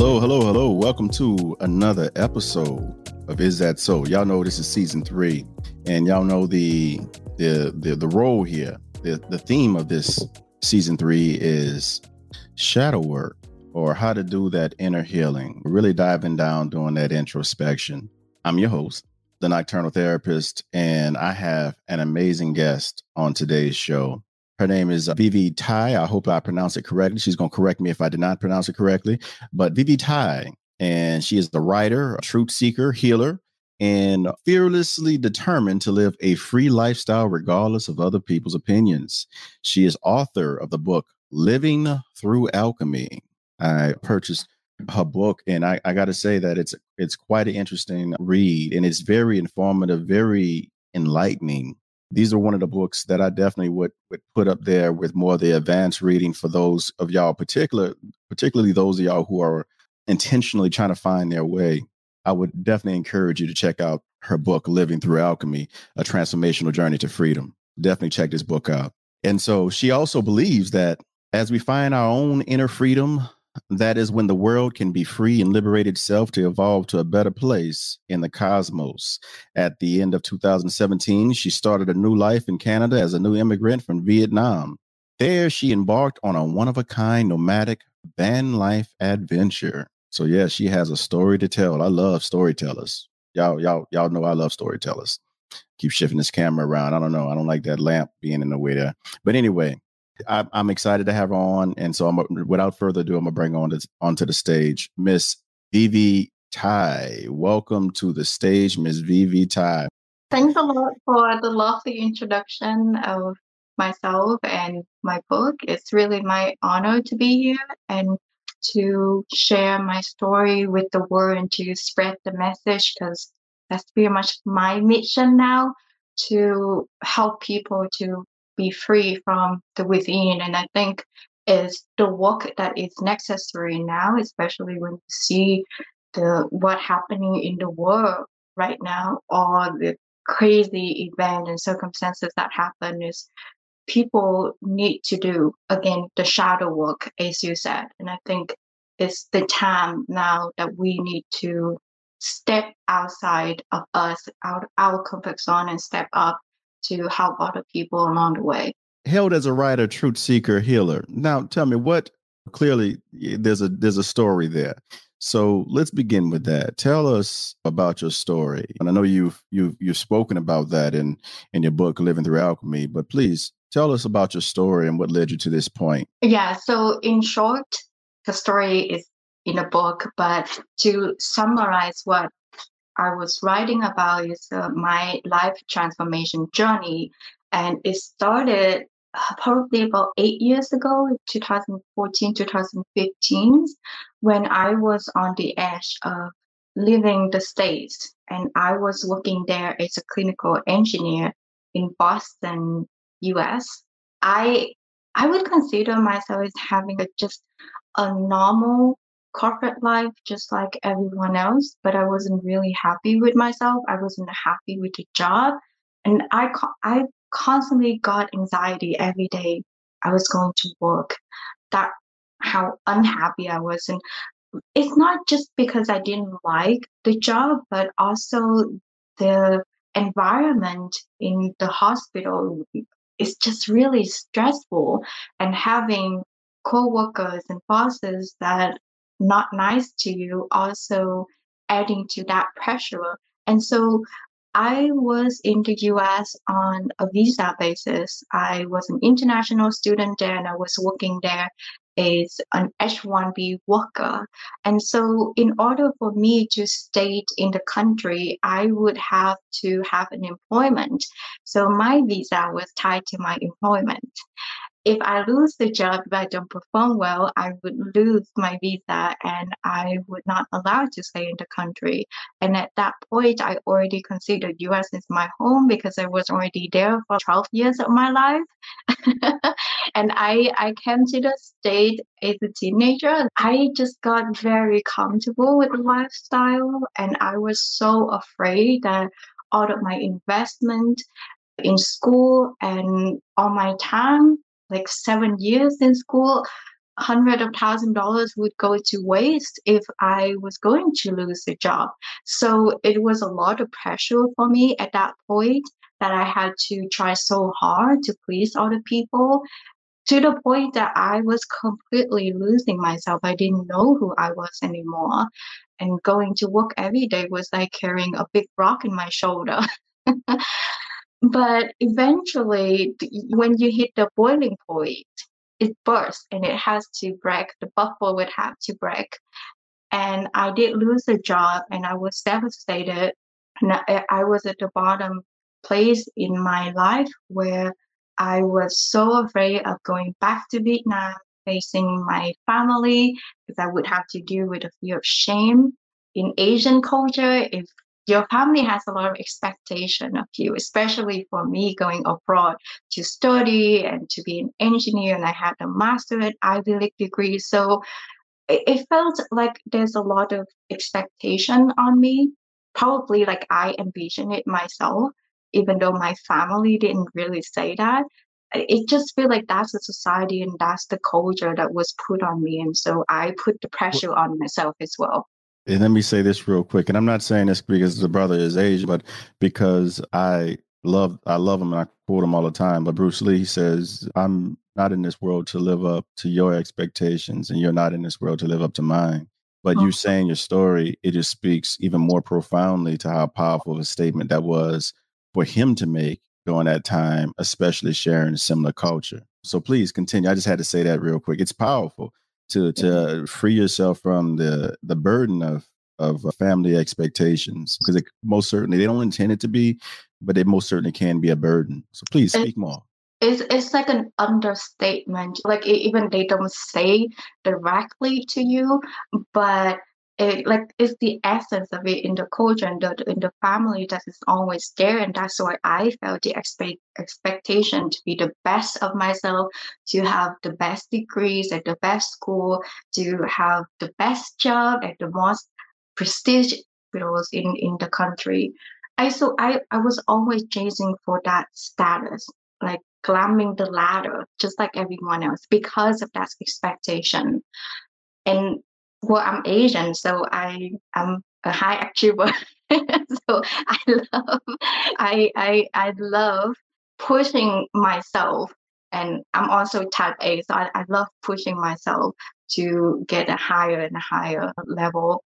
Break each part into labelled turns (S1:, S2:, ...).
S1: Hello, hello, hello. Welcome to another episode of Is That So? Y'all know this is season three, and y'all know the the the, the role here. The, the theme of this season three is shadow work or how to do that inner healing. really diving down doing that introspection. I'm your host, the Nocturnal Therapist, and I have an amazing guest on today's show. Her name is uh, Vivi Tai. I hope I pronounced it correctly. She's going to correct me if I did not pronounce it correctly. But Vivi Tai, and she is the writer, a truth seeker, healer, and fearlessly determined to live a free lifestyle regardless of other people's opinions. She is author of the book Living Through Alchemy. I purchased her book and I, I got to say that it's it's quite an interesting read and it's very informative, very enlightening these are one of the books that I definitely would, would put up there with more of the advanced reading for those of y'all, particular, particularly those of y'all who are intentionally trying to find their way. I would definitely encourage you to check out her book, Living Through Alchemy, A Transformational Journey to Freedom. Definitely check this book out. And so she also believes that as we find our own inner freedom, that is when the world can be free and liberate itself to evolve to a better place in the cosmos. At the end of 2017, she started a new life in Canada as a new immigrant from Vietnam. There, she embarked on a one of a kind nomadic van life adventure. So, yeah, she has a story to tell. I love storytellers. Y'all, y'all, y'all know I love storytellers. Keep shifting this camera around. I don't know. I don't like that lamp being in the way there. But anyway, I, am excited to have her on, and so I'm without further ado, I'm gonna bring on to, onto the stage Miss Vivi Tai. Welcome to the stage, Miss Vivi Tai.
S2: Thanks a lot for the lovely introduction of myself and my book. It's really my honor to be here and to share my story with the world and to spread the message because that's pretty much my mission now to help people to be free from the within. And I think is the work that is necessary now, especially when you see the what happening in the world right now, all the crazy events and circumstances that happen is people need to do again the shadow work as you said and i think it's the time now that we need to step outside of us out our comfort zone and step up to help other people along the way.
S1: Held as a writer, truth seeker, healer. Now, tell me what. Clearly, there's a there's a story there. So let's begin with that. Tell us about your story. And I know you've you've you've spoken about that in in your book Living Through Alchemy, but please tell us about your story and what led you to this point.
S2: Yeah, so in short, the story is in a book, but to summarize what I was writing about is uh, my life transformation journey. And it started uh, probably about eight years ago, 2014, 2015, when I was on the edge of leaving the States. And I was working there as a clinical engineer in Boston, US. I I would consider myself as having a, just a normal corporate life just like everyone else, but I wasn't really happy with myself. I wasn't happy with the job. And I, I constantly got anxiety every day I was going to work. That how unhappy I was. And it's not just because I didn't like the job, but also the environment in the hospital is just really stressful. And having co-workers and bosses that not nice to you also adding to that pressure. And so I was in the US on a visa basis. I was an international student there and I was working there as an H1B worker. And so, in order for me to stay in the country, I would have to have an employment. So, my visa was tied to my employment if I lose the job, if I don't perform well, I would lose my visa and I would not allow to stay in the country. And at that point, I already considered US as my home because I was already there for 12 years of my life. and I, I came to the state as a teenager. I just got very comfortable with the lifestyle and I was so afraid that all of my investment in school and all my time like seven years in school, hundred of thousand dollars would go to waste if I was going to lose the job. So it was a lot of pressure for me at that point that I had to try so hard to please other people to the point that I was completely losing myself. I didn't know who I was anymore. And going to work every day was like carrying a big rock in my shoulder. but eventually, when you hit the boiling point, it bursts and it has to break. The bubble would have to break. And I did lose a job and I was devastated. And I, was at the bottom place in my life where I was so afraid of going back to Vietnam, facing my family, because I would have to deal with a fear of shame. In Asian culture, if your family has a lot of expectation of you, especially for me going abroad to study and to be an engineer, and I had a master at Ivy League degree. So it felt like there's a lot of expectation on me, probably like I envision it myself even though my family didn't really say that. It just feel like that's the society and that's the culture that was put on me and so i put the pressure on myself as well
S1: and let me say this real quick and i'm not saying this because the brother is asian but because i love i love him and i quote him all the time but bruce lee says i'm not in this world to live up to your expectations and you're not in this world to live up to mine but you mm-hmm. saying your story it just speaks even more profoundly to how powerful of a statement that was for him to make during that time, especially sharing a similar culture. So please continue. I just had to say that real quick. It's powerful to to free yourself from the the burden of of uh, family expectations because it most certainly they don't intend it to be, but it most certainly can be a burden. So please speak more.
S2: It's it's like an understatement. Like even they don't say directly to you, but it like it's the essence of it in the culture and the, in the family that is always there. And that's why i felt the expect, expectation to be the best of myself to have the best degrees at the best school to have the best job at the most prestigious schools in in the country. I so i i was always chasing for that status like climbing the ladder just like everyone else because of that expectation. And well, I'm Asian, so I am a high achiever. so I love, I, I, I love pushing myself, and I'm also type A, so I, I love pushing myself to get a higher and higher level.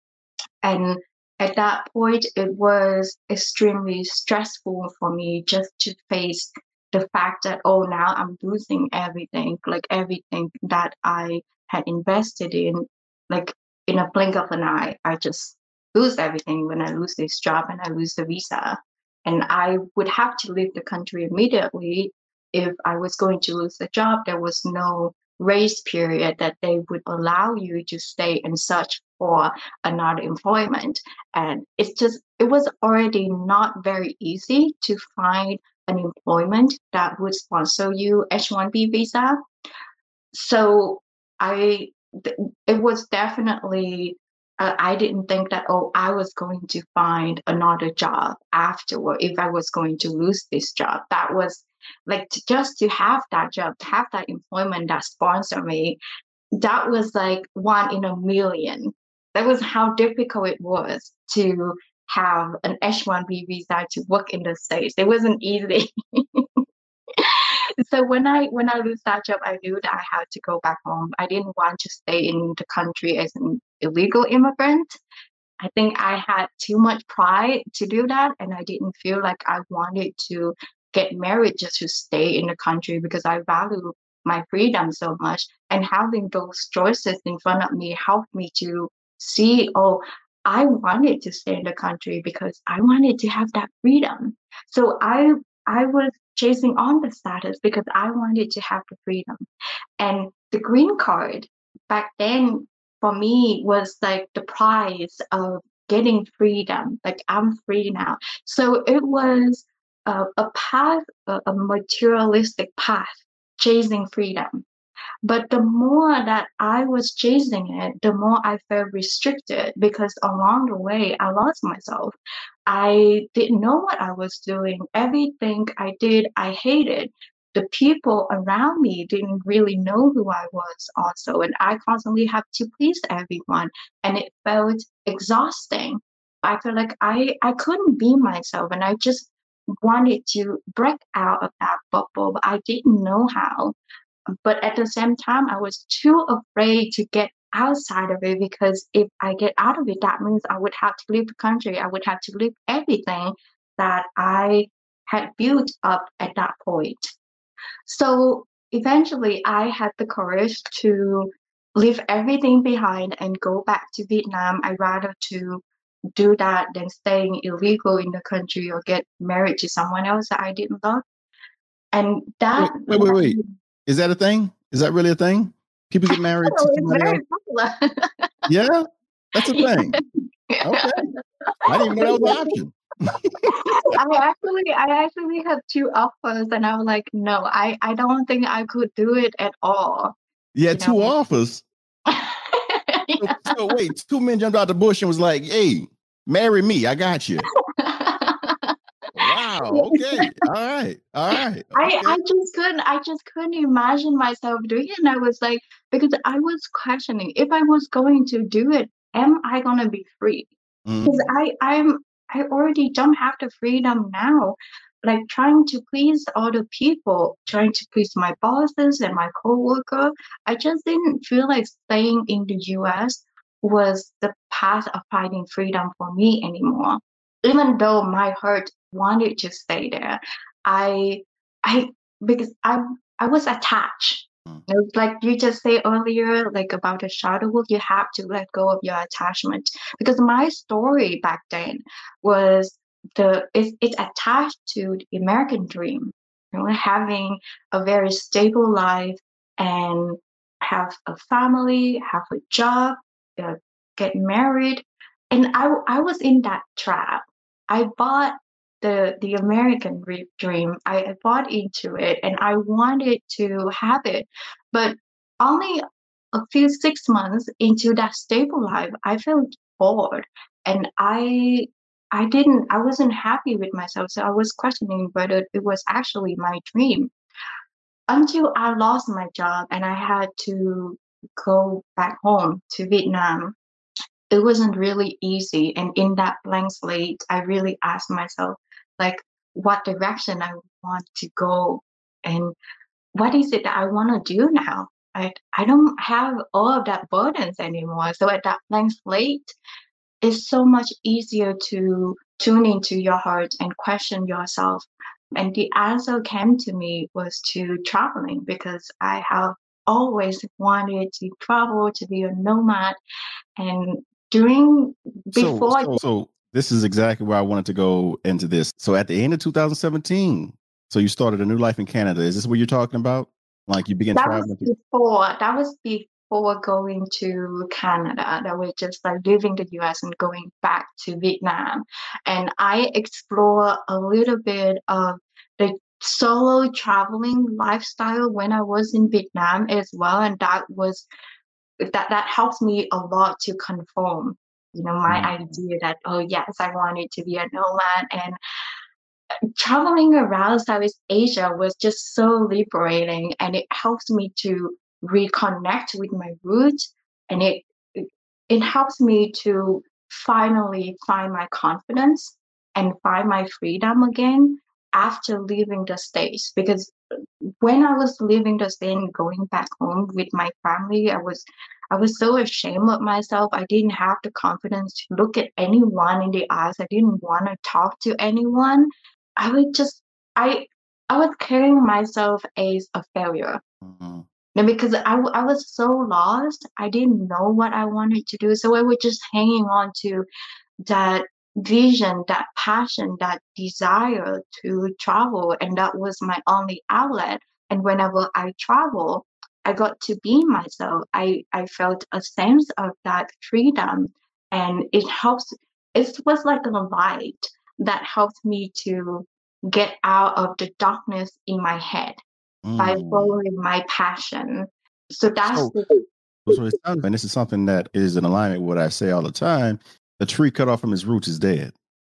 S2: And at that point, it was extremely stressful for me just to face the fact that oh now I'm losing everything, like everything that I had invested in, like in a blink of an eye, I just lose everything when I lose this job and I lose the visa. And I would have to leave the country immediately if I was going to lose the job. There was no grace period that they would allow you to stay and search for another employment. And it's just, it was already not very easy to find an employment that would sponsor you H1B visa. So I it was definitely uh, I didn't think that oh I was going to find another job afterward if I was going to lose this job. That was like to, just to have that job, to have that employment that sponsor me. That was like one in a million. That was how difficult it was to have an H1B visa to work in the States. It wasn't easy. so when I when I lose that job, I knew that I had to go back home. I didn't want to stay in the country as an illegal immigrant. I think I had too much pride to do that, and I didn't feel like I wanted to get married just to stay in the country because I value my freedom so much. And having those choices in front of me helped me to see, oh, I wanted to stay in the country because I wanted to have that freedom. So I I was chasing on the status because I wanted to have the freedom. And the green card back then for me was like the prize of getting freedom. Like I'm free now. So it was a, a path, a, a materialistic path, chasing freedom. But the more that I was chasing it, the more I felt restricted because along the way I lost myself. I didn't know what I was doing. Everything I did, I hated. the people around me didn't really know who I was also. And I constantly have to please everyone. And it felt exhausting. I felt like I, I couldn't be myself and I just wanted to break out of that bubble, but I didn't know how. But at the same time, I was too afraid to get outside of it because if I get out of it, that means I would have to leave the country. I would have to leave everything that I had built up at that point. So eventually, I had the courage to leave everything behind and go back to Vietnam. I rather to do that than staying illegal in the country or get married to someone else that I didn't love. And that
S1: wait, wait, wait, wait. Is that a thing? Is that really a thing? People get married oh, else? yeah, that's a thing. Okay. I didn't even know that was an option.
S2: I actually I actually have two offers and I was like, no, I, I don't think I could do it at all.
S1: Yeah, two know? offers. yeah. so, so, wait, two men jumped out the bush and was like, hey, marry me. I got you. Wow. Okay. All right. All right. Okay.
S2: I, I just couldn't I just couldn't imagine myself doing it. And I was like, because I was questioning if I was going to do it, am I gonna be free? Because mm. I I'm I already don't have the freedom now. Like trying to please other people, trying to please my bosses and my coworker. I just didn't feel like staying in the US was the path of finding freedom for me anymore. Even though my heart wanted to stay there, I I because I I was attached it's like you just say earlier, like about a shadow work, you have to let go of your attachment. Because my story back then was the it's, it's attached to the American dream, you know, having a very stable life and have a family, have a job, uh, get married, and I I was in that trap. I bought the the American dream. I bought into it and I wanted to have it, but only a few six months into that stable life, I felt bored and I I didn't I wasn't happy with myself. So I was questioning whether it was actually my dream. Until I lost my job and I had to go back home to Vietnam. It wasn't really easy. And in that blank slate, I really asked myself, like what direction I want to go and what is it that I want to do now. I, I don't have all of that burdens anymore. So at that blank slate, it's so much easier to tune into your heart and question yourself. And the answer came to me was to traveling because I have always wanted to travel, to be a nomad. And during before
S1: so, so, so this is exactly where I wanted to go into this. So at the end of 2017, so you started a new life in Canada. Is this what you're talking about? Like you began
S2: that
S1: traveling?
S2: Was before that was before going to Canada. That was just like leaving the US and going back to Vietnam. And I explore a little bit of the solo traveling lifestyle when I was in Vietnam as well. And that was that that helps me a lot to conform you know my mm. idea that oh yes i wanted to be a nomad and uh, traveling around southeast asia was just so liberating and it helps me to reconnect with my roots and it it helps me to finally find my confidence and find my freedom again after leaving the states because when i was leaving the state and going back home with my family i was I was so ashamed of myself. I didn't have the confidence to look at anyone in the eyes. I didn't want to talk to anyone. I would just, I, I was carrying myself as a failure. Mm-hmm. And because I, I was so lost, I didn't know what I wanted to do. So I was just hanging on to that vision, that passion, that desire to travel. And that was my only outlet. And whenever I travel, I got to be myself. I, I felt a sense of that freedom and it helps it was like a light that helped me to get out of the darkness in my head mm. by following my passion. So that's so, the,
S1: so and this is something that is in alignment with what I say all the time. The tree cut off from its roots is dead.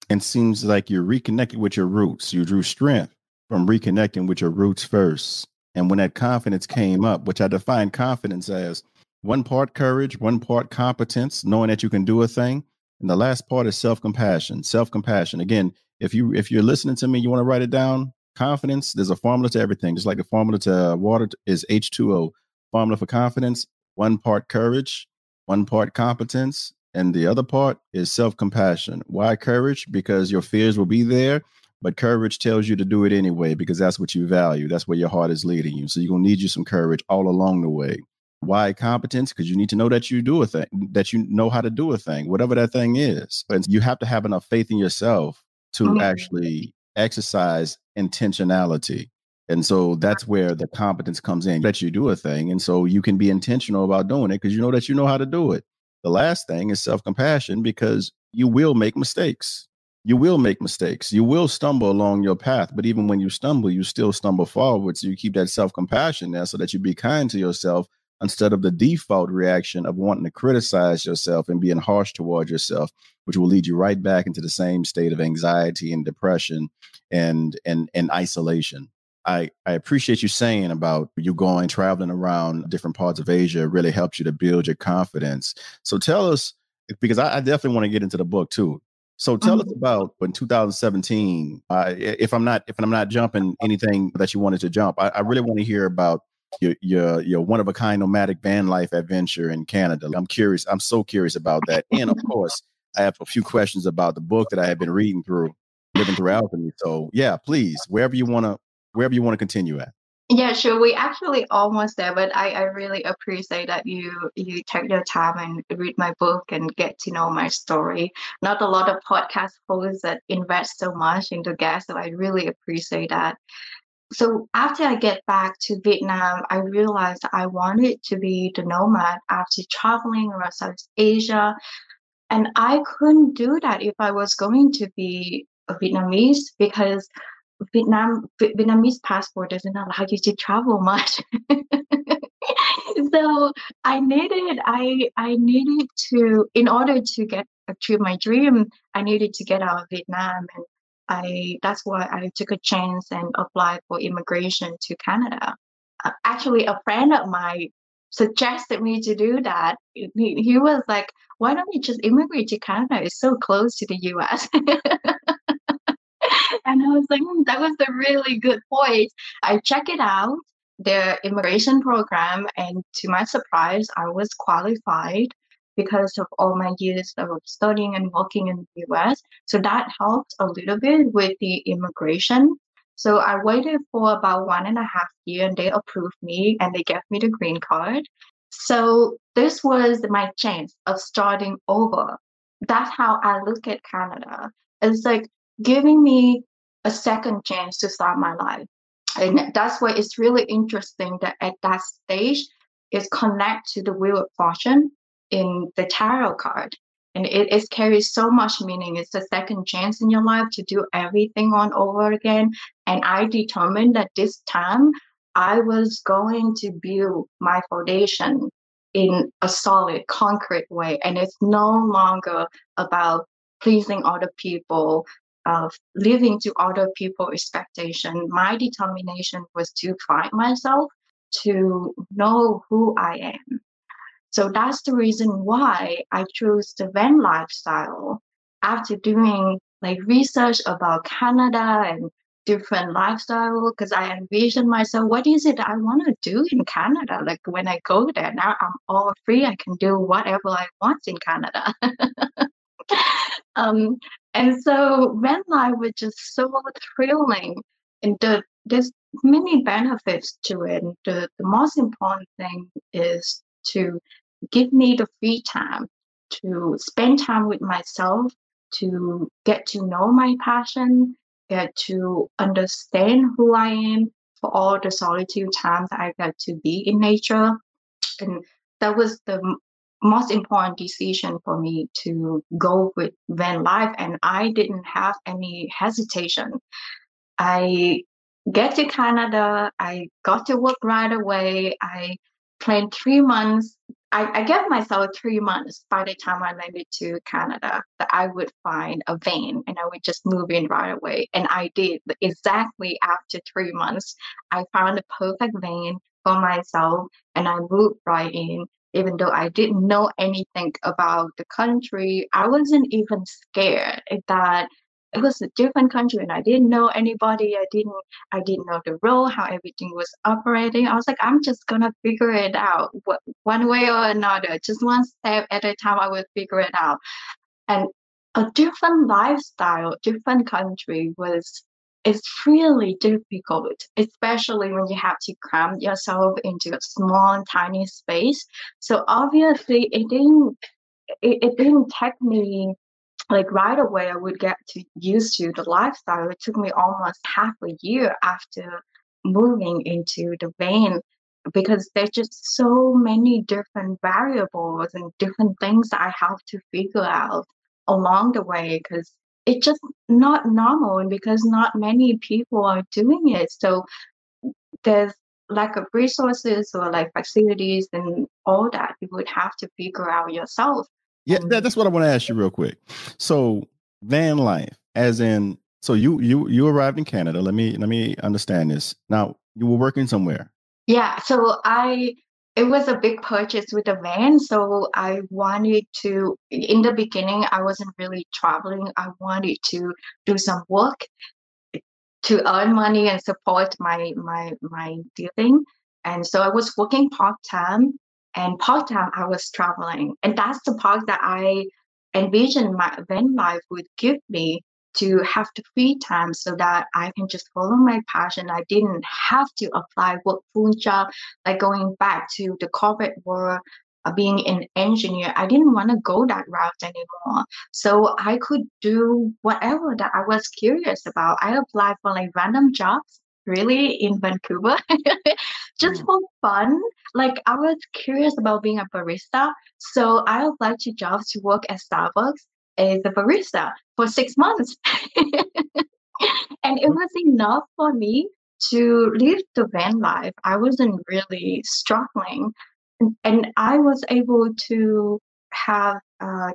S1: And seems like you're reconnected with your roots. You drew strength from reconnecting with your roots first. And when that confidence came up, which I define confidence as one part courage, one part competence, knowing that you can do a thing, and the last part is self-compassion. Self-compassion. Again, if you if you're listening to me, you want to write it down. Confidence. There's a formula to everything. Just like the formula to water is H2O. Formula for confidence: one part courage, one part competence, and the other part is self-compassion. Why courage? Because your fears will be there but courage tells you to do it anyway because that's what you value. That's where your heart is leading you. So you're gonna need you some courage all along the way. Why competence? Because you need to know that you do a thing, that you know how to do a thing, whatever that thing is. And you have to have enough faith in yourself to mm-hmm. actually exercise intentionality. And so that's where the competence comes in that you do a thing. And so you can be intentional about doing it because you know that you know how to do it. The last thing is self compassion because you will make mistakes you will make mistakes. You will stumble along your path, but even when you stumble, you still stumble forward. So you keep that self compassion there so that you be kind to yourself instead of the default reaction of wanting to criticize yourself and being harsh towards yourself, which will lead you right back into the same state of anxiety and depression and and and isolation. I, I appreciate you saying about you going traveling around different parts of Asia really helps you to build your confidence. So tell us, because I, I definitely want to get into the book too. So tell mm-hmm. us about in 2017. Uh, if I'm not if I'm not jumping anything that you wanted to jump, I, I really want to hear about your your your one of a kind nomadic van life adventure in Canada. I'm curious. I'm so curious about that. And of course, I have a few questions about the book that I have been reading through, living through alchemy. So yeah, please, wherever you want to wherever you want to continue at.
S2: Yeah, sure. We actually almost there, but I, I really appreciate that you you take your time and read my book and get to know my story. Not a lot of podcast hosts that invest so much into guests, so I really appreciate that. So after I get back to Vietnam, I realized I wanted to be the nomad after traveling around South Asia. And I couldn't do that if I was going to be a Vietnamese because Vietnam Vietnamese passport doesn't allow you to travel much. so I needed I I needed to in order to get achieve my dream, I needed to get out of Vietnam and I that's why I took a chance and applied for immigration to Canada. Uh, actually, a friend of mine suggested me to do that. He, he was like, "Why don't you just immigrate to Canada? It's so close to the U.S." and I was like, mm, that was a really good point. I check it out, the immigration program, and to my surprise, I was qualified because of all my years of studying and working in the US. So that helped a little bit with the immigration. So I waited for about one and a half year and they approved me and they gave me the green card. So this was my chance of starting over. That's how I look at Canada. It's like giving me a second chance to start my life. And that's why it's really interesting that at that stage, it's connect to the wheel of fortune in the tarot card. And it, it carries so much meaning. It's a second chance in your life to do everything on over again. And I determined that this time I was going to build my foundation in a solid, concrete way. And it's no longer about pleasing other people, of living to other people's expectation, my determination was to find myself, to know who I am. So that's the reason why I chose the van lifestyle after doing like research about Canada and different lifestyle because I envisioned myself, what is it I want to do in Canada? Like when I go there, now I'm all free. I can do whatever I want in Canada. um, and so van life was just so thrilling. And the, there's many benefits to it. The, the most important thing is to give me the free time to spend time with myself, to get to know my passion, get to understand who I am for all the solitude times I got to be in nature. And that was the most important decision for me to go with van life and i didn't have any hesitation i get to canada i got to work right away i planned three months I, I gave myself three months by the time I landed to Canada that I would find a van and I would just move in right away. And I did exactly after three months. I found a perfect van for myself and I moved right in. Even though I didn't know anything about the country, I wasn't even scared that it was a different country and I didn't know anybody. I didn't I didn't know the role, how everything was operating. I was like, I'm just gonna figure it out one way or another. Just one step at a time I will figure it out. And a different lifestyle, different country was is really difficult, especially when you have to cram yourself into a small, tiny space. So obviously it didn't it, it didn't take me like right away I would get to used to the lifestyle. It took me almost half a year after moving into the van because there's just so many different variables and different things I have to figure out along the way because it's just not normal and because not many people are doing it. So there's lack of resources or like facilities and all that you would have to figure out yourself.
S1: Yeah, um, that, that's what I want to ask you real quick. So van life, as in, so you you you arrived in Canada. Let me let me understand this. Now you were working somewhere.
S2: Yeah, so I it was a big purchase with a van, so I wanted to. In the beginning, I wasn't really traveling. I wanted to do some work to earn money and support my my my living. And so I was working part time and part time, I was traveling. And that's the part that I envisioned my van life would give me to have the free time so that I can just follow my passion. I didn't have to apply work full job, like going back to the corporate world, uh, being an engineer. I didn't want to go that route anymore. So I could do whatever that I was curious about. I applied for like random jobs really in Vancouver just mm. for fun. Like I was curious about being a barista. So I applied to jobs to work at Starbucks as a barista for six months. and it was enough for me to live the van life. I wasn't really struggling. And, and I was able to have a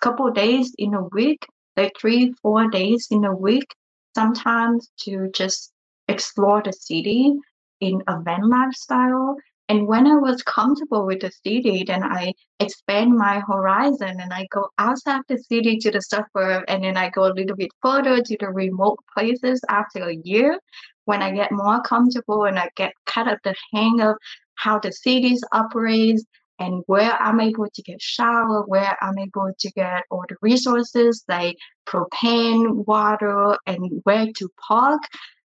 S2: couple days in a week, like three, four days in a week, sometimes to just explore the city in a van lifestyle. And when I was comfortable with the city, then I expand my horizon and I go outside the city to the suburb and then I go a little bit further to the remote places after a year when I get more comfortable and I get kind of the hang of how the cities operates and where I'm able to get shower, where I'm able to get all the resources like propane, water, and where to park.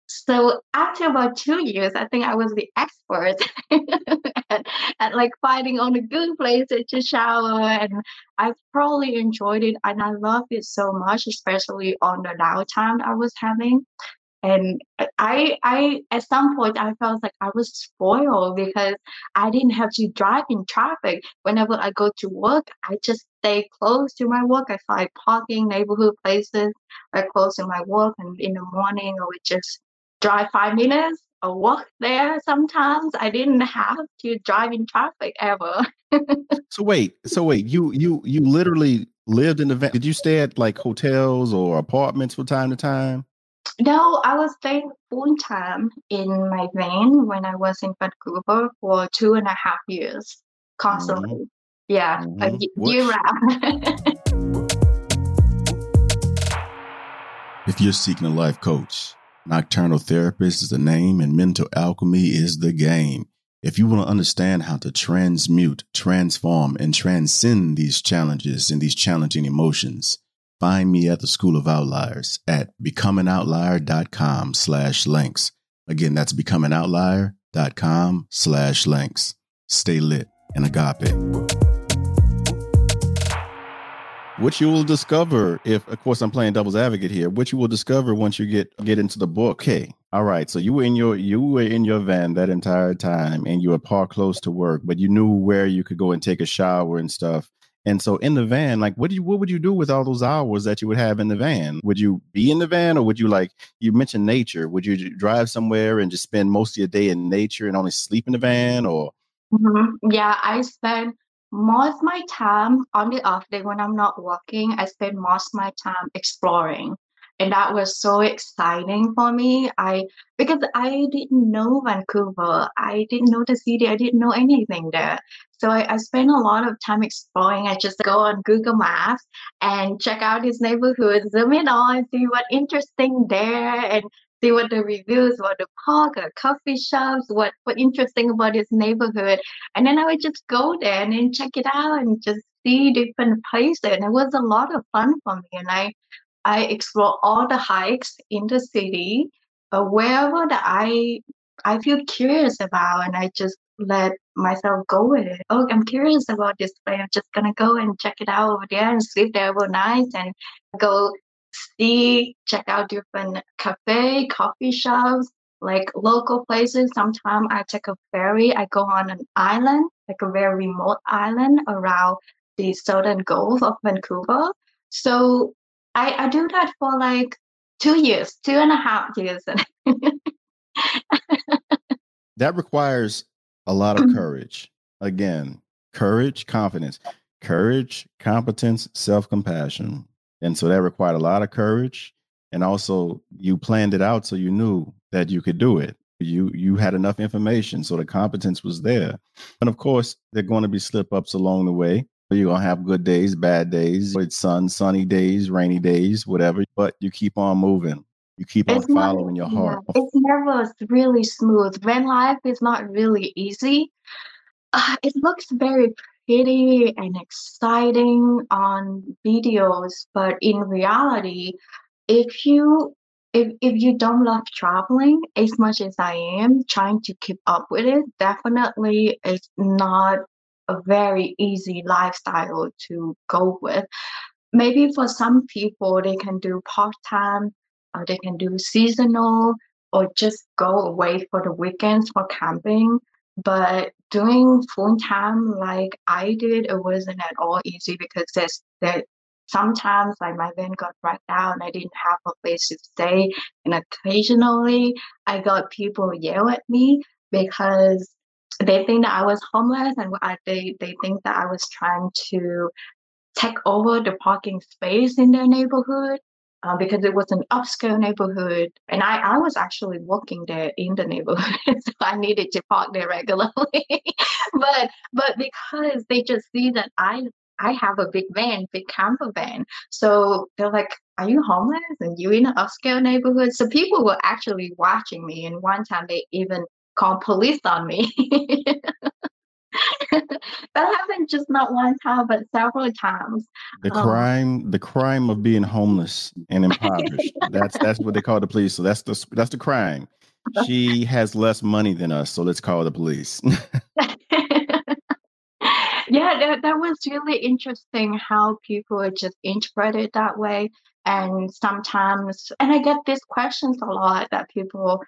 S2: So after about two years, I think I was the expert at, at, like finding the good places to shower, and I probably enjoyed it, and I loved it so much, especially on the downtime I was having. And I, I at some point I felt like I was spoiled because I didn't have to drive in traffic. Whenever I go to work, I just stay close to my work. I find parking neighborhood places are close to my work, and in the morning I would just drive five minutes or walk there sometimes. I didn't have to drive in traffic ever.
S1: so wait, so wait, you you you literally lived in the van. Did you stay at like hotels or apartments from time to time?
S2: No, I was staying full time in my van when I was in Vancouver for two and a half years, constantly. Mm-hmm. Yeah, mm-hmm. year round.
S1: if you're seeking a life coach, Nocturnal Therapist is the name and Mental Alchemy is the game. If you want to understand how to transmute, transform, and transcend these challenges and these challenging emotions, find me at the School of Outliers at becomeanoutlier.com slash links. Again, that's becomeanoutlier.com slash links. Stay lit and agape what you will discover if of course i'm playing devil's advocate here what you will discover once you get get into the book. Okay all right so you were in your you were in your van that entire time and you were parked close to work but you knew where you could go and take a shower and stuff. And so in the van like what do you what would you do with all those hours that you would have in the van? Would you be in the van or would you like you mentioned nature. Would you drive somewhere and just spend most of your day in nature and only sleep in the van or?
S2: Mm-hmm. yeah i spent most my time on the off day when I'm not working, I spend most my time exploring. And that was so exciting for me. I because I didn't know Vancouver. I didn't know the city. I didn't know anything there. So I, I spent a lot of time exploring. I just go on Google Maps and check out this neighborhood, zoom in on, see what interesting there and see what the reviews, what the park or coffee shops, what what interesting about this neighborhood. And then I would just go there and then check it out and just see different places. And it was a lot of fun for me. And I I explore all the hikes in the city, uh, wherever that I I feel curious about, and I just let myself go with it. Oh, I'm curious about this place. I'm just gonna go and check it out over there and sleep there overnight and go see, check out different cafe, coffee shops, like local places. Sometimes I take a ferry. I go on an island, like a very remote island around the southern Gulf of Vancouver. So I, I do that for like two years, two and a half years.
S1: that requires a lot of mm-hmm. courage. Again, courage, confidence, courage, competence, self compassion. And so that required a lot of courage. And also, you planned it out so you knew that you could do it. You you had enough information, so the competence was there. And of course, there are going to be slip ups along the way. You're gonna have good days, bad days, it's sun, sunny days, rainy days, whatever. But you keep on moving. You keep on it's following not, your heart.
S2: Yeah, it's never really smooth. Van life is not really easy. Uh, it looks very pretty and exciting on videos, but in reality, if you if if you don't love traveling as much as I am, trying to keep up with it, definitely it's not a very easy lifestyle to go with. Maybe for some people, they can do part time, or they can do seasonal, or just go away for the weekends for camping. But doing full time like I did, it wasn't at all easy because there's that sometimes like my van got right down I didn't have a place to stay. And occasionally I got people yell at me because they think that I was homeless and I, they, they think that I was trying to take over the parking space in their neighborhood uh, because it was an upscale neighborhood, and I, I was actually working there in the neighborhood, so I needed to park there regularly. but but because they just see that I I have a big van, big camper van, so they're like, "Are you homeless? And you in an upscale neighborhood?" So people were actually watching me, and one time they even called police on me. that happened just not one time, but several times.
S1: The um, crime, the crime of being homeless and impoverished. that's that's what they call the police. So that's the that's the crime. She has less money than us, so let's call the police.
S2: yeah, that, that was really interesting how people just interpreted it that way. And sometimes, and I get these questions a lot that people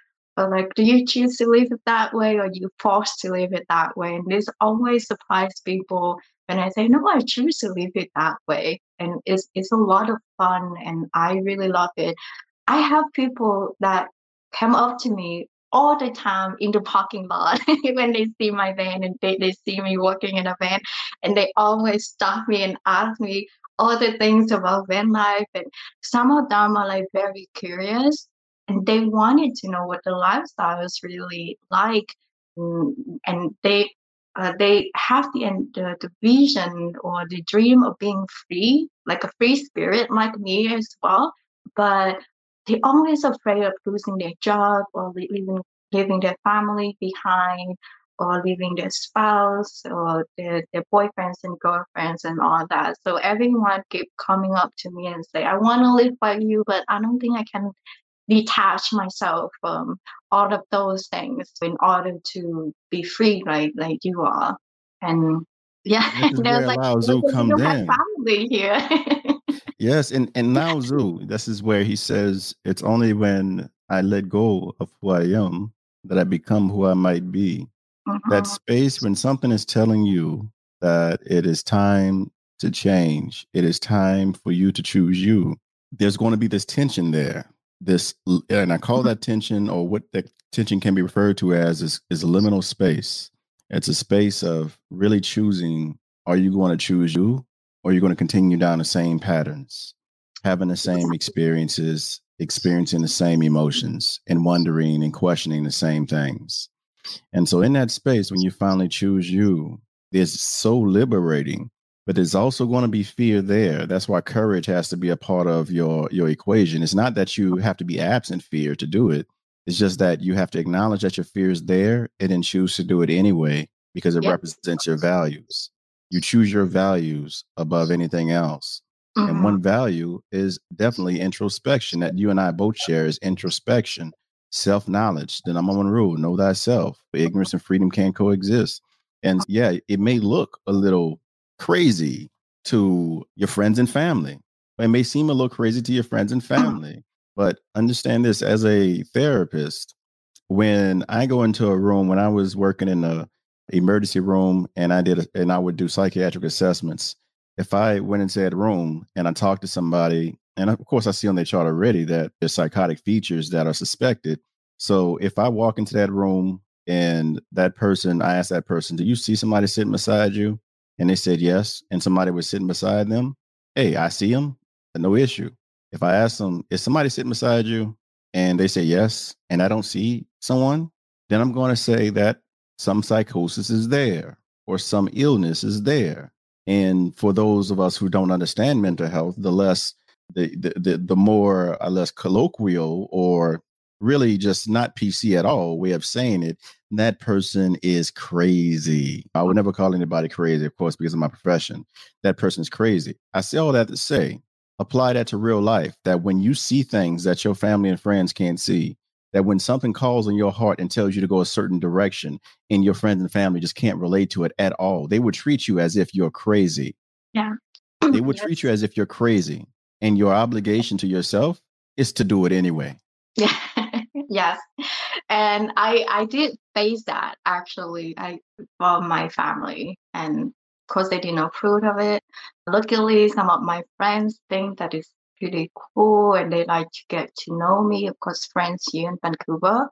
S2: like, do you choose to live it that way or you forced to live it that way? And this always surprises people when I say, no, I choose to live it that way. And it's, it's a lot of fun and I really love it. I have people that come up to me all the time in the parking lot when they see my van and they, they see me working in a van and they always stop me and ask me all the things about van life and some of them are like very curious and they wanted to know what the lifestyle is really like mm, and they uh, they have the, the the vision or the dream of being free like a free spirit like me as well but they're always afraid of losing their job or leaving leaving their family behind or leaving their spouse or their, their boyfriends and girlfriends and all that. So everyone keep coming up to me and say, I want to live by you, but I don't think I can detach myself from all of those things in order to be free like like you are. And yeah
S1: there's like Lao Tzu comes in.
S2: family here.
S1: Yes and and Lao Tzu this is where he says it's only when I let go of who I am that I become who I might be. Mm-hmm. that space when something is telling you that it is time to change it is time for you to choose you there's going to be this tension there this and i call that tension or what that tension can be referred to as is, is a liminal space it's a space of really choosing are you going to choose you or are you going to continue down the same patterns, having the same experiences, experiencing the same emotions, and wondering and questioning the same things? And so, in that space, when you finally choose you, it's so liberating but there's also going to be fear there. That's why courage has to be a part of your your equation. It's not that you have to be absent fear to do it. It's just that you have to acknowledge that your fear is there and then choose to do it anyway because it yep. represents your values. You choose your values above anything else. Mm-hmm. and one value is definitely introspection that you and i both share is introspection self-knowledge the number one rule know thyself ignorance and freedom can't coexist. And yeah it may look a little crazy to your friends and family. It may seem a little crazy to your friends and mm-hmm. family, but understand this as a therapist. When I go into a room, when I was working in a emergency room and I did, a, and I would do psychiatric assessments. If I went into that room and I talked to somebody, and of course I see on their chart already that there's psychotic features that are suspected. So if I walk into that room and that person, I ask that person, "Do you see somebody sitting beside you?" And they said yes, and somebody was sitting beside them, hey, I see them, no issue. If I ask them, is somebody sitting beside you? And they say yes, and I don't see someone, then I'm going to say that some psychosis is there or some illness is there. And for those of us who don't understand mental health, the less the the the, the more or uh, less colloquial or really just not PC at all way of saying it, that person is crazy. I would never call anybody crazy, of course, because of my profession. That person is crazy. I say all that to say, apply that to real life. That when you see things that your family and friends can't see, that when something calls on your heart and tells you to go a certain direction, and your friends and family just can't relate to it at all, they would treat you as if you're crazy.
S2: Yeah.
S1: they would treat you as if you're crazy. And your obligation to yourself is to do it anyway.
S2: Yeah. yes. And i i did face that actually. I from my family and of course they didn't approve of it. Luckily some of my friends think that is pretty cool and they like to get to know me of course friends here in vancouver.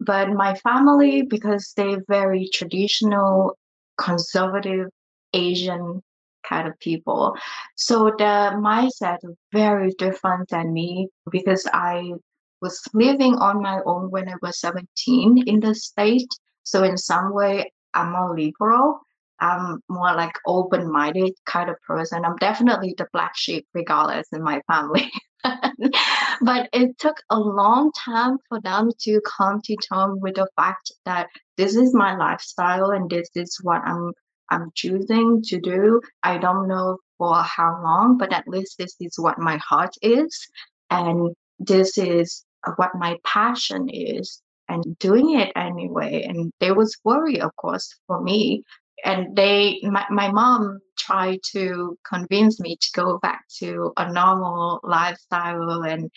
S2: But my family because they're very traditional conservative asian kind of people. So the mindset is very different than me because i was living on my own when I was 17 in the state. So in some way, I'm more liberal. I'm more like open-minded kind of person. I'm definitely the black sheep, regardless in my family. but it took a long time for them to come to terms with the fact that this is my lifestyle and this is what I'm I'm choosing to do. I don't know for how long, but at least this is what my heart is. And this is what my passion is and doing it anyway. And there was worry, of course, for me. And they, my, my mom tried to convince me to go back to a normal lifestyle. And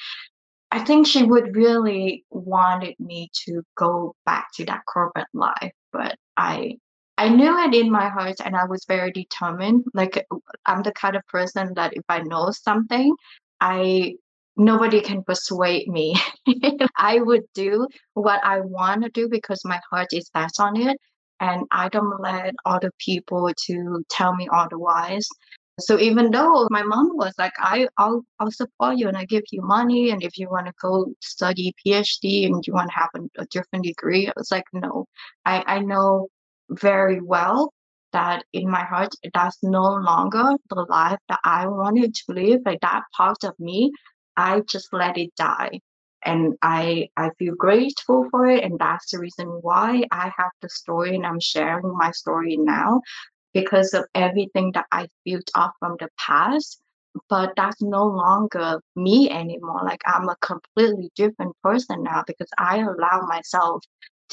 S2: I think she would really wanted me to go back to that corporate life. But I, I knew it in my heart and I was very determined. Like I'm the kind of person that if I know something, I nobody can persuade me. I would do what I want to do because my heart is set on it. And I don't let other people to tell me otherwise. So even though my mom was like, I, I'll, I'll support you and I give you money. And if you want to go study PhD and you want to have a, a different degree, I was like, no, I, I know very well that in my heart, that's no longer the life that I wanted to live. Like that part of me I just let it die. And I I feel grateful for it. And that's the reason why I have the story and I'm sharing my story now because of everything that I built up from the past. But that's no longer me anymore. Like I'm a completely different person now because I allow myself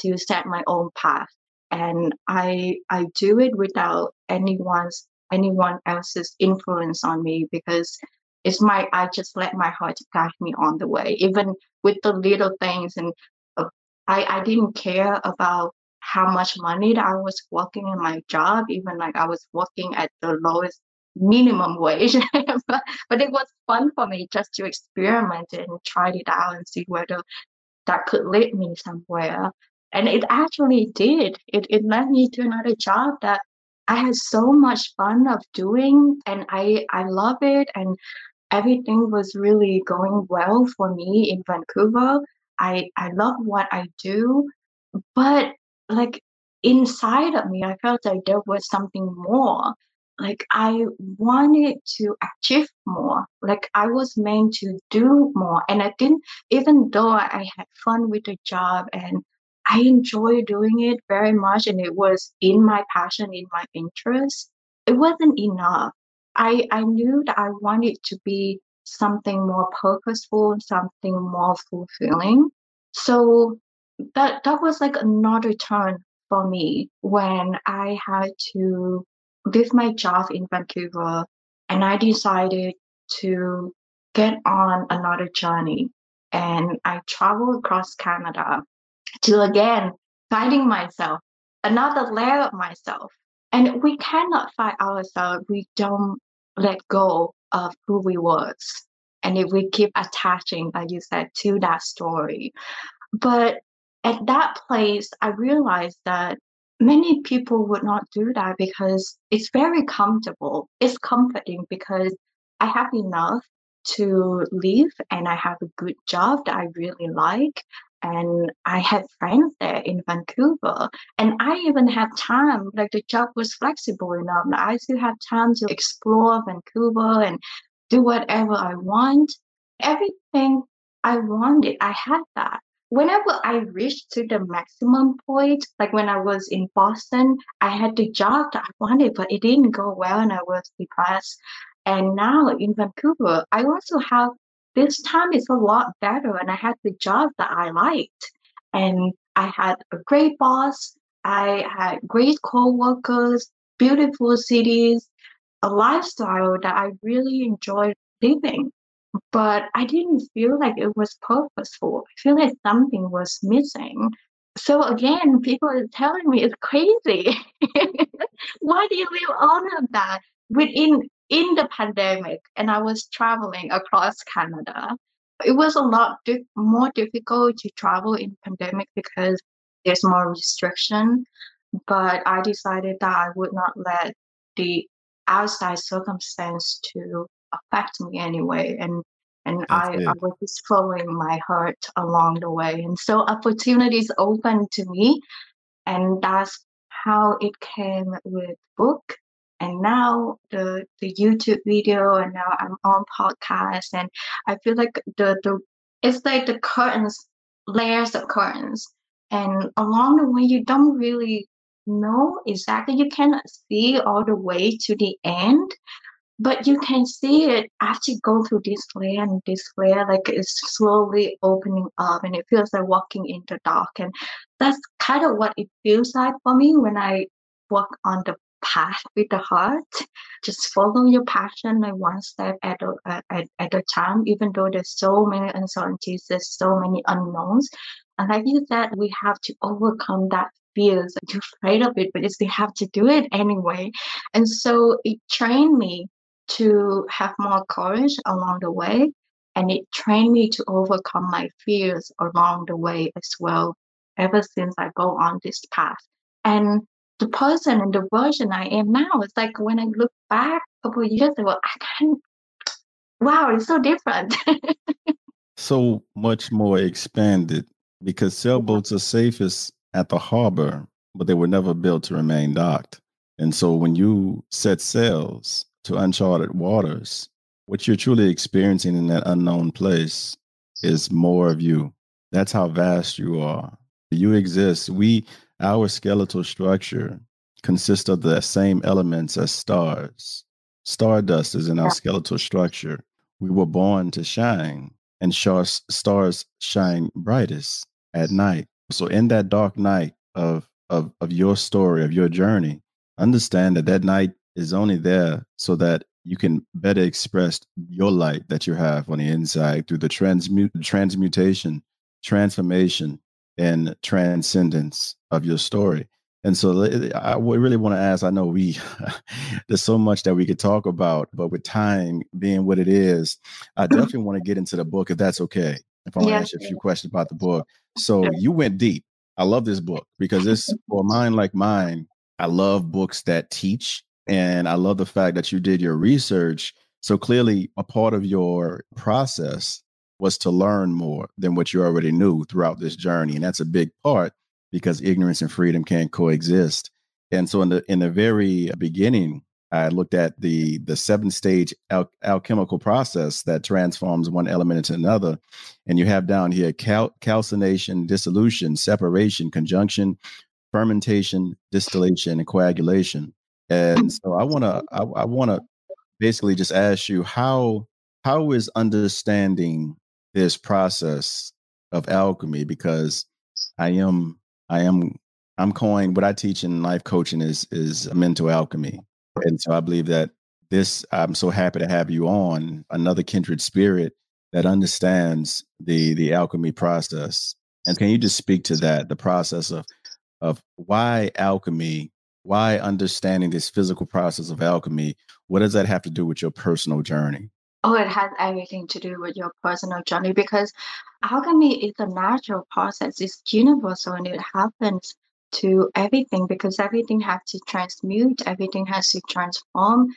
S2: to set my own path. And I I do it without anyone's anyone else's influence on me because it's my I just let my heart guide me on the way, even with the little things. And uh, I I didn't care about how much money that I was working in my job, even like I was working at the lowest minimum wage. but, but it was fun for me just to experiment and try it out and see whether that could lead me somewhere. And it actually did. It it led me to another job that I had so much fun of doing and I I love it and everything was really going well for me in Vancouver. I I love what I do, but like inside of me, I felt like there was something more. Like I wanted to achieve more. Like I was meant to do more. And I didn't, even though I had fun with the job and I enjoy doing it very much and it was in my passion, in my interest, it wasn't enough. I, I knew that I wanted to be something more purposeful, something more fulfilling. So that that was like another turn for me when I had to leave my job in Vancouver and I decided to get on another journey. And I traveled across Canada to again finding myself, another layer of myself. And we cannot find ourselves, we don't let go of who we was. And if we keep attaching, like you said, to that story. But at that place, I realized that many people would not do that because it's very comfortable. It's comforting because I have enough to live and I have a good job that I really like. And I had friends there in Vancouver. And I even had time, like the job was flexible enough. I still have time to explore Vancouver and do whatever I want. Everything I wanted, I had that whenever I reached to the maximum point, like when I was in Boston, I had the job that I wanted, but it didn't go well and I was depressed. And now in Vancouver, I also have this time is a lot better and I had the job that I liked. And I had a great boss, I had great co-workers, beautiful cities, a lifestyle that I really enjoyed living but I didn't feel like it was purposeful. I feel like something was missing. So again, people are telling me it's crazy. Why do you live all of that within in the pandemic? And I was traveling across Canada. It was a lot di- more difficult to travel in pandemic because there's more restriction. But I decided that I would not let the outside circumstance to affect me anyway. And and I, I, was just following my heart along the way. And so opportunities open to me. And that's how it came with book. And now the the YouTube video and now I'm on podcast and I feel like the the it's like the curtains, layers of curtains. And along the way you don't really know exactly you cannot see all the way to the end but you can see it after you go through this layer and this layer like it's slowly opening up and it feels like walking in the dark and that's kind of what it feels like for me when i work on the path with the heart just follow your passion like one step at a, at, at a time even though there's so many uncertainties there's so many unknowns and like you said we have to overcome that fears you're afraid of it but it's we have to do it anyway and so it trained me to have more courage along the way. And it trained me to overcome my fears along the way as well, ever since I go on this path. And the person and the version I am now, it's like when I look back a couple of years ago, I can't, wow, it's so different.
S1: so much more expanded because sailboats are safest at the harbor, but they were never built to remain docked. And so when you set sails, to uncharted waters, what you're truly experiencing in that unknown place is more of you. That's how vast you are. You exist. We, our skeletal structure consists of the same elements as stars. Stardust is in our skeletal structure. We were born to shine, and stars shine brightest at night. So, in that dark night of, of, of your story, of your journey, understand that that night is only there so that you can better express your light that you have on the inside through the transmute transmutation transformation and transcendence of your story and so i really want to ask i know we there's so much that we could talk about but with time being what it is i definitely want to get into the book if that's okay if i want to ask you a few questions about the book so you went deep i love this book because it's for a mind like mine I love books that teach. And I love the fact that you did your research. So clearly, a part of your process was to learn more than what you already knew throughout this mm-hmm. journey. And that's a big part because ignorance and freedom can't coexist. And so in the in the very beginning, I looked at the the seven stage al- alchemical process that transforms one element into another, and you have down here cal- calcination, dissolution, separation, conjunction, fermentation, distillation, and coagulation. And so I want to mm-hmm. I, I want to basically just ask you how how is understanding this process of alchemy because I am I am I'm coined what I teach in life coaching is is mental alchemy and so I believe that this, I'm so happy to have you on another kindred spirit that understands the the alchemy process. And can you just speak to that, the process of of why alchemy, why understanding this physical process of alchemy, what does that have to do with your personal journey?
S2: Oh, it has everything to do with your personal journey because alchemy is a natural process. It's universal and it happens to everything because everything has to transmute, everything has to transform.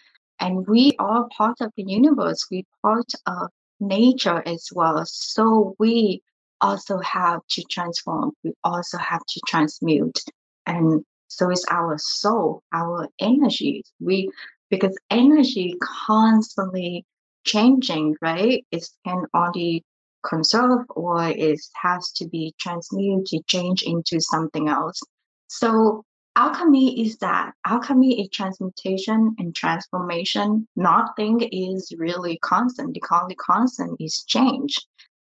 S2: And we are part of the universe, we part of nature as well. So we also have to transform, we also have to transmute. And so it's our soul, our energy. We because energy constantly changing, right? It can only conserve or it has to be transmuted, change into something else. So alchemy is that alchemy is transmutation and transformation. Nothing is really constant. The only constant is change.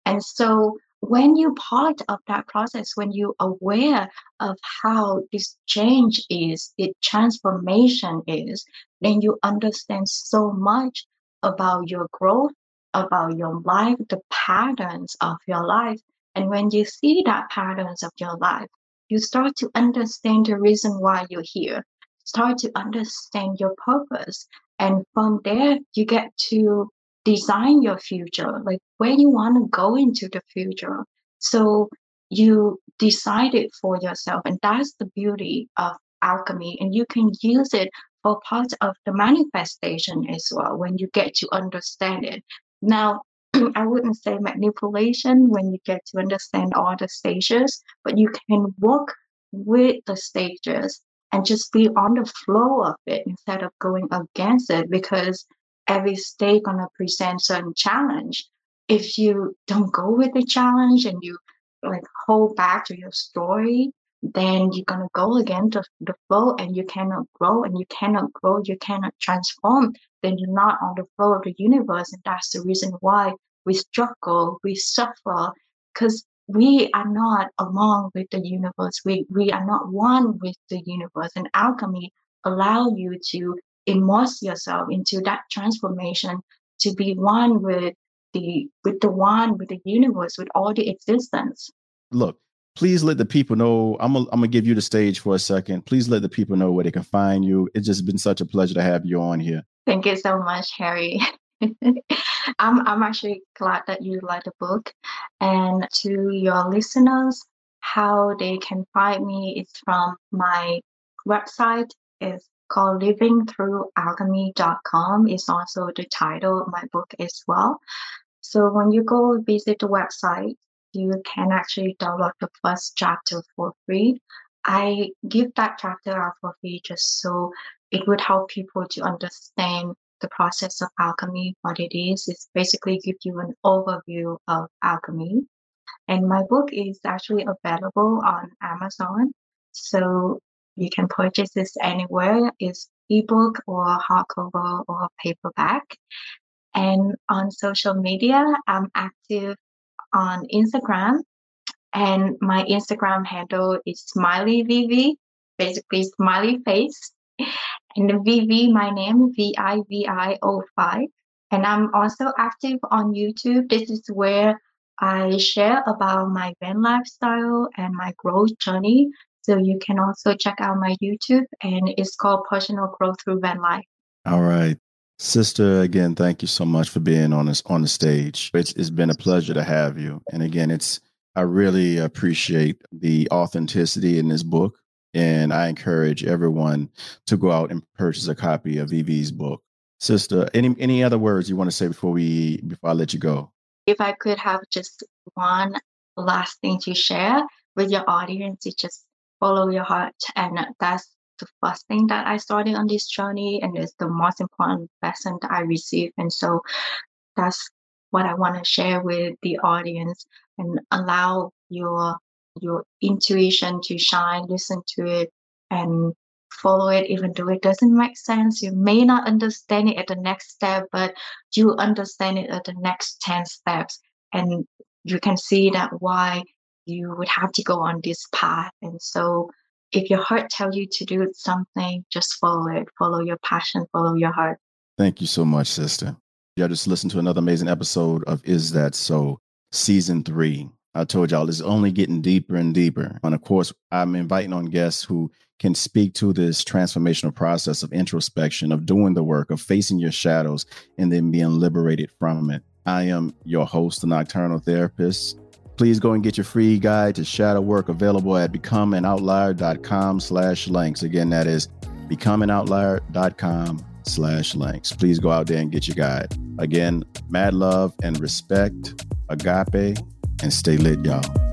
S2: And so when you part of that process, when you're aware of how this change is, the transformation is, then you understand so much about your growth, about your life, the patterns of your life. And when you see that patterns of your life, you start to understand the reason why you're here, start to understand your purpose. And from there, you get to design your future, like where you want to go into the future. So you decide it for yourself. And that's the beauty of alchemy. And you can use it for part of the manifestation as well when you get to understand it. Now, I wouldn't say manipulation when you get to understand all the stages, but you can work with the stages and just be on the flow of it instead of going against it because every stage gonna present certain challenge. If you don't go with the challenge and you like hold back to your story, then you're gonna go against the, the flow and you cannot grow and you cannot grow, you cannot transform, then you're not on the flow of the universe. And that's the reason why we struggle, we suffer, because we are not along with the universe. We we are not one with the universe. And alchemy allow you to immerse yourself into that transformation to be one with the with the one with the universe with all the existence
S1: look please let the people know i'm gonna, I'm give you the stage for a second please let the people know where they can find you it's just been such a pleasure to have you on here
S2: thank you so much harry I'm I'm actually glad that you like the book. And to your listeners, how they can find me is from my website. is called livingthroughalchemy.com. It's also the title of my book as well. So when you go visit the website, you can actually download the first chapter for free. I give that chapter out for free just so it would help people to understand the process of alchemy, what it is, is basically give you an overview of alchemy. And my book is actually available on Amazon. So you can purchase this anywhere. It's ebook or hardcover or paperback. And on social media, I'm active on Instagram. And my Instagram handle is smiley vv, basically smiley face. And VV, my name, V-I-V-I-O-5. And I'm also active on YouTube. This is where I share about my van lifestyle and my growth journey. So you can also check out my YouTube and it's called Personal Growth Through Van Life.
S1: All right. Sister, again, thank you so much for being on this on the stage. It's it's been a pleasure to have you. And again, it's I really appreciate the authenticity in this book And I encourage everyone to go out and purchase a copy of VV's book. Sister, any any other words you want to say before we before I let you go?
S2: If I could have just one last thing to share with your audience, it's just follow your heart. And that's the first thing that I started on this journey and it's the most important lesson that I received. And so that's what I want to share with the audience and allow your your intuition to shine, listen to it and follow it even though it doesn't make sense. You may not understand it at the next step, but you understand it at the next 10 steps. And you can see that why you would have to go on this path. And so if your heart tells you to do something, just follow it. Follow your passion, follow your heart.
S1: Thank you so much, sister. Y'all just listened to another amazing episode of Is That So, season three. I told y'all it's only getting deeper and deeper. And of course, I'm inviting on guests who can speak to this transformational process of introspection, of doing the work, of facing your shadows, and then being liberated from it. I am your host, the Nocturnal Therapist. Please go and get your free guide to shadow work available at becomeanoutlier.com slash links. Again, that is becomeanoutlier.com slash links. Please go out there and get your guide. Again, mad love and respect, agape, and stay lit, y'all.